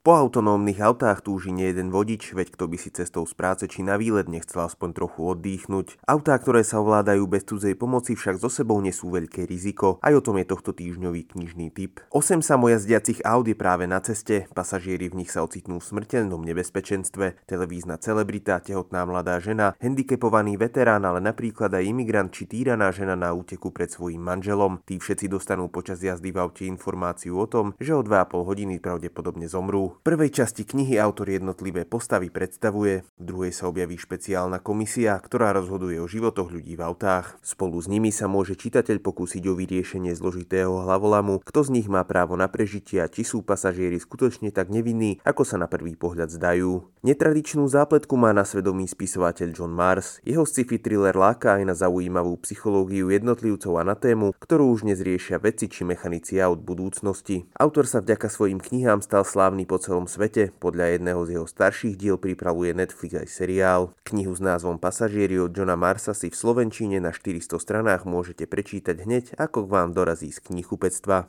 Po autonómnych autách túži nie jeden vodič, veď kto by si cestou z práce či na výlet nechcel aspoň trochu oddychnúť. Autá, ktoré sa ovládajú bez cudzej pomoci, však so sebou nesú veľké riziko. Aj o tom je tohto týždňový knižný typ. 8 samojazdiacich aut je práve na ceste, pasažieri v nich sa ocitnú v smrteľnom nebezpečenstve. Televízna celebrita, tehotná mladá žena, handicapovaný veterán, ale napríklad aj imigrant či týraná žena na úteku pred svojím manželom. Tí všetci dostanú počas jazdy v aute informáciu o tom, že o 2,5 hodiny pravdepodobne zomrú. V prvej časti knihy autor jednotlivé postavy predstavuje, v druhej sa objaví špeciálna komisia, ktorá rozhoduje o životoch ľudí v autách. Spolu s nimi sa môže čitateľ pokúsiť o vyriešenie zložitého hlavolamu, kto z nich má právo na prežitie a či sú pasažieri skutočne tak nevinní, ako sa na prvý pohľad zdajú. Netradičnú zápletku má na svedomí spisovateľ John Mars. Jeho sci-fi thriller láka aj na zaujímavú psychológiu jednotlivcov a na tému, ktorú už dnes riešia vedci či mechanici aut budúcnosti. Autor sa vďaka svojim knihám stal slávny po celom svete. Podľa jedného z jeho starších diel pripravuje Netflix aj seriál. Knihu s názvom Pasažieri od Johna Marsa si v Slovenčine na 400 stranách môžete prečítať hneď, ako k vám dorazí z knihupectva.